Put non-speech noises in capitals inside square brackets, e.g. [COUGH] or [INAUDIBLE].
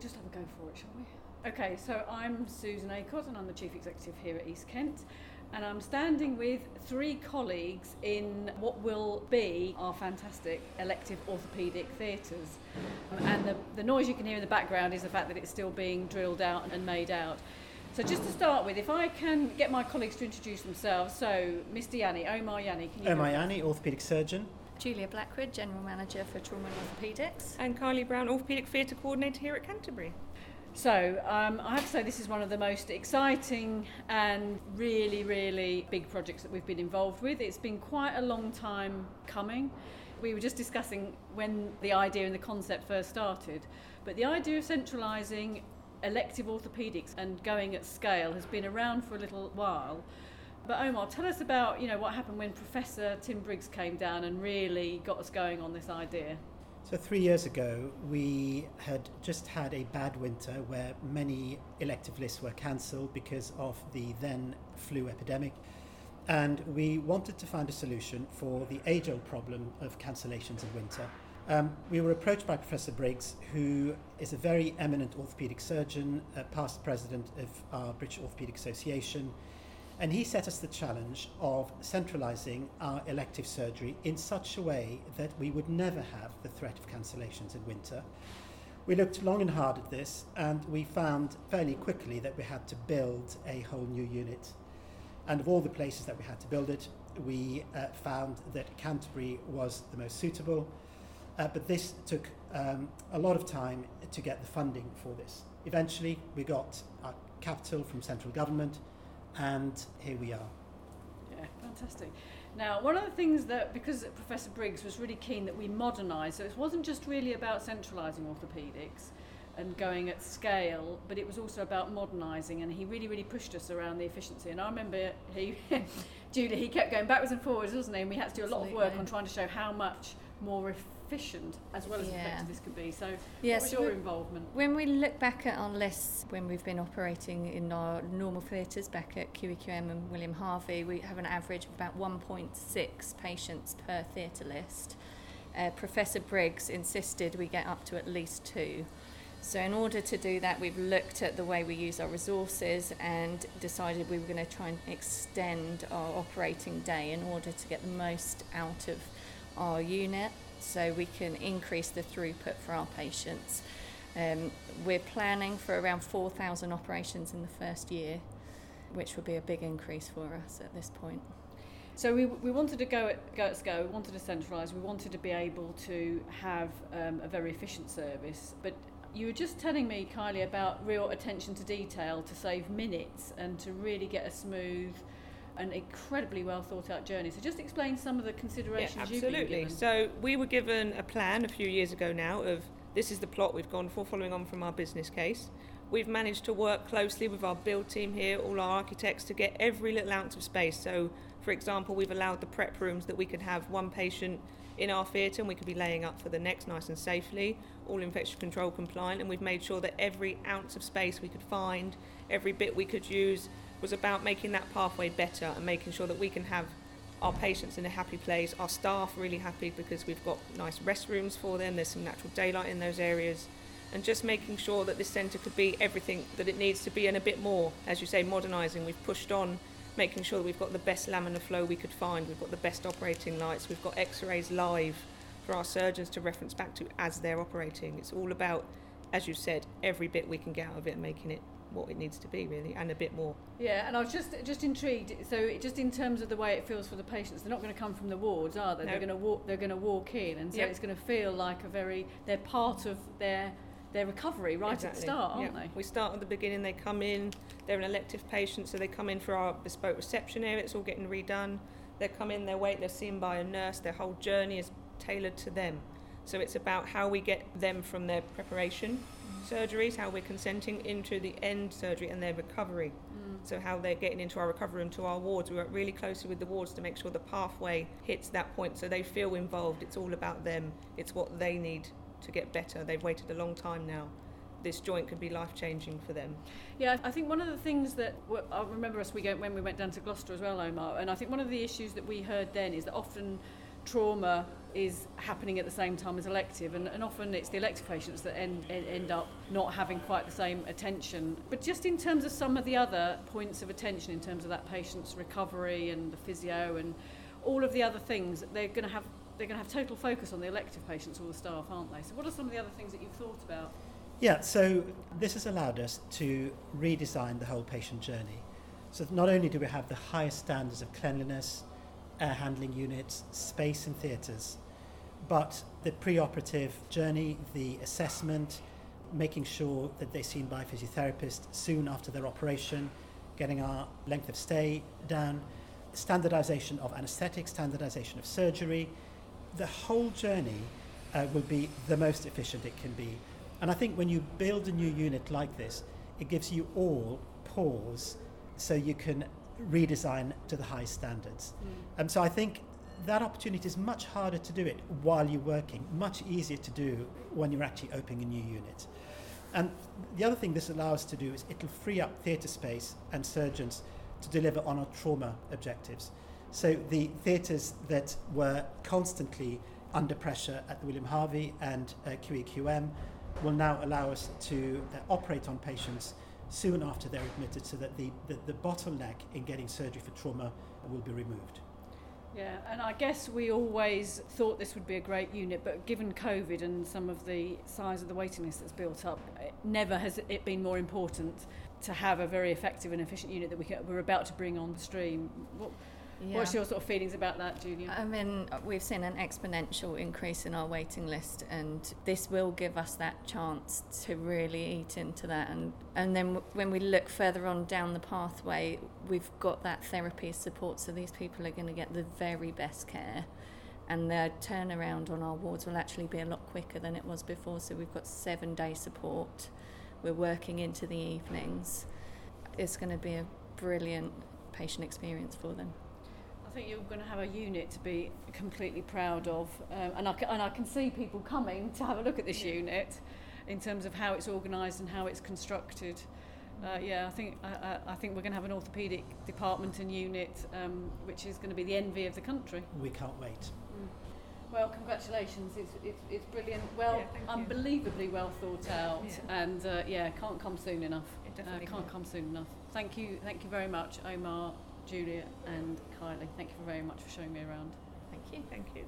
We'll just have a go for it, shall we? Okay, so I'm Susan Acott and I'm the Chief Executive here at East Kent. And I'm standing with three colleagues in what will be our fantastic elective orthopaedic theatres. And the, the noise you can hear in the background is the fact that it's still being drilled out and made out. So just to start with, if I can get my colleagues to introduce themselves. So, Mr. Yanni, Omar Yanni, can you... Omar Yanni, orthopaedic surgeon. Julia Blackwood, General Manager for Trauma and Orthopaedics. And Kylie Brown, Orthopaedic Theatre Coordinator here at Canterbury. So, um, I have to say, this is one of the most exciting and really, really big projects that we've been involved with. It's been quite a long time coming. We were just discussing when the idea and the concept first started, but the idea of centralising elective orthopaedics and going at scale has been around for a little while. But Omar, tell us about you know what happened when Professor Tim Briggs came down and really got us going on this idea. So three years ago, we had just had a bad winter where many elective lists were cancelled because of the then flu epidemic. And we wanted to find a solution for the age old problem of cancellations in winter. Um, we were approached by Professor Briggs, who is a very eminent orthopaedic surgeon, a past president of our British Orthopaedic Association, and he set us the challenge of centralising our elective surgery in such a way that we would never have the threat of cancellations in winter. We looked long and hard at this, and we found fairly quickly that we had to build a whole new unit. And of all the places that we had to build it, we uh, found that Canterbury was the most suitable. Uh, but this took um, a lot of time to get the funding for this. Eventually, we got our capital from central government, and here we are. Yeah, fantastic. Now, one of the things that, because Professor Briggs was really keen that we modernise, so it wasn't just really about centralising orthopaedics and going at scale, but it was also about modernising, and he really, really pushed us around the efficiency. And I remember he, [LAUGHS] Julie, he kept going backwards and forwards, wasn't he? And we had to do a lot of work on trying to show how much more efficient as well as yeah. effective this could be. So, yeah, what was your involvement? When we look back at our lists, when we've been operating in our normal theatres back at QEQM and William Harvey, we have an average of about 1.6 patients per theatre list. Uh, Professor Briggs insisted we get up to at least two. So, in order to do that, we've looked at the way we use our resources and decided we were going to try and extend our operating day in order to get the most out of our unit so we can increase the throughput for our patients. Um, we're planning for around 4,000 operations in the first year, which will be a big increase for us at this point. So we, we wanted to go at, go at scale, we wanted to centralise, we wanted to be able to have um, a very efficient service. But you were just telling me, Kylie, about real attention to detail to save minutes and to really get a smooth an incredibly well thought out journey. So just explain some of the considerations yeah, absolutely. So we were given a plan a few years ago now of this is the plot we've gone for following on from our business case. We've managed to work closely with our build team here, all our architects, to get every little ounce of space. So, for example, we've allowed the prep rooms that we could have one patient in our theatre and we could be laying up for the next nice and safely, all infection control compliant. And we've made sure that every ounce of space we could find, every bit we could use, was about making that pathway better and making sure that we can have our patients in a happy place, our staff really happy because we've got nice restrooms for them, there's some natural daylight in those areas, and just making sure that this centre could be everything that it needs to be and a bit more. As you say, modernising, we've pushed on making sure that we've got the best laminar flow we could find, we've got the best operating lights, we've got x rays live for our surgeons to reference back to as they're operating. It's all about, as you said, every bit we can get out of it and making it what it needs to be really and a bit more yeah and i was just just intrigued so just in terms of the way it feels for the patients they're not going to come from the wards are they no. they're going to walk they're going to walk in and so yep. it's going to feel like a very they're part of their their recovery right exactly. at the start aren't they we start at the beginning they come in they're an elective patient so they come in for our bespoke reception area it's all getting redone they come in they wait they're seen by a nurse their whole journey is tailored to them so it's about how we get them from their preparation surgeries, how we're consenting into the end surgery and their recovery. Mm. So how they're getting into our recovery and to our wards. We work really closely with the wards to make sure the pathway hits that point so they feel involved. It's all about them. It's what they need to get better. They've waited a long time now this joint could be life changing for them. Yeah, I think one of the things that I remember us we go, when we went down to Gloucester as well, Omar, and I think one of the issues that we heard then is that often trauma is happening at the same time as elective, and, and often it's the elective patients that end, end up not having quite the same attention. But just in terms of some of the other points of attention, in terms of that patient's recovery and the physio and all of the other things, they're going to have they're going to have total focus on the elective patients, or the staff, aren't they? So, what are some of the other things that you've thought about? Yeah, so this has allowed us to redesign the whole patient journey. So, not only do we have the highest standards of cleanliness, air handling units, space in theatres, but the preoperative journey, the assessment, making sure that they're seen by a physiotherapist soon after their operation, getting our length of stay down, standardization of anesthetic, standardization of surgery. The whole journey uh, will be the most efficient it can be. And I think when you build a new unit like this, it gives you all pause so you can redesign to the high standards. Mm. Um, so I think that opportunity is much harder to do it while you're working, much easier to do when you're actually opening a new unit. And the other thing this allows to do is it'll free up theatre space and surgeons to deliver on our trauma objectives. So the theatres that were constantly under pressure at the William Harvey and uh, QEQM will now allow us to uh, operate on patients soon after they're admitted so that the, the, the bottleneck in getting surgery for trauma will be removed. Yeah, and I guess we always thought this would be a great unit, but given COVID and some of the size of the waiting list that's built up, never has it been more important to have a very effective and efficient unit that we we're about to bring on the stream. What, yeah. What's your sort of feelings about that, Julia? I mean, we've seen an exponential increase in our waiting list, and this will give us that chance to really eat into that. And, and then when we look further on down the pathway, we've got that therapy support, so these people are going to get the very best care. And their turnaround on our wards will actually be a lot quicker than it was before. So we've got seven day support. We're working into the evenings. It's going to be a brilliant patient experience for them. I think you're going to have a unit to be completely proud of, um, and, I can, and I can see people coming to have a look at this yeah. unit in terms of how it's organised and how it's constructed. Uh, yeah, I think I, I think we're going to have an orthopaedic department and unit, um, which is going to be the envy of the country. We can't wait. Mm. Well, congratulations! It's, it's, it's brilliant. Well, yeah, unbelievably you. well thought out, yeah. and uh, yeah, can't come soon enough. It uh, can't come soon enough. Thank you, thank you very much, Omar. Julia and Kylie. Thank you very much for showing me around. Thank you. Thank you.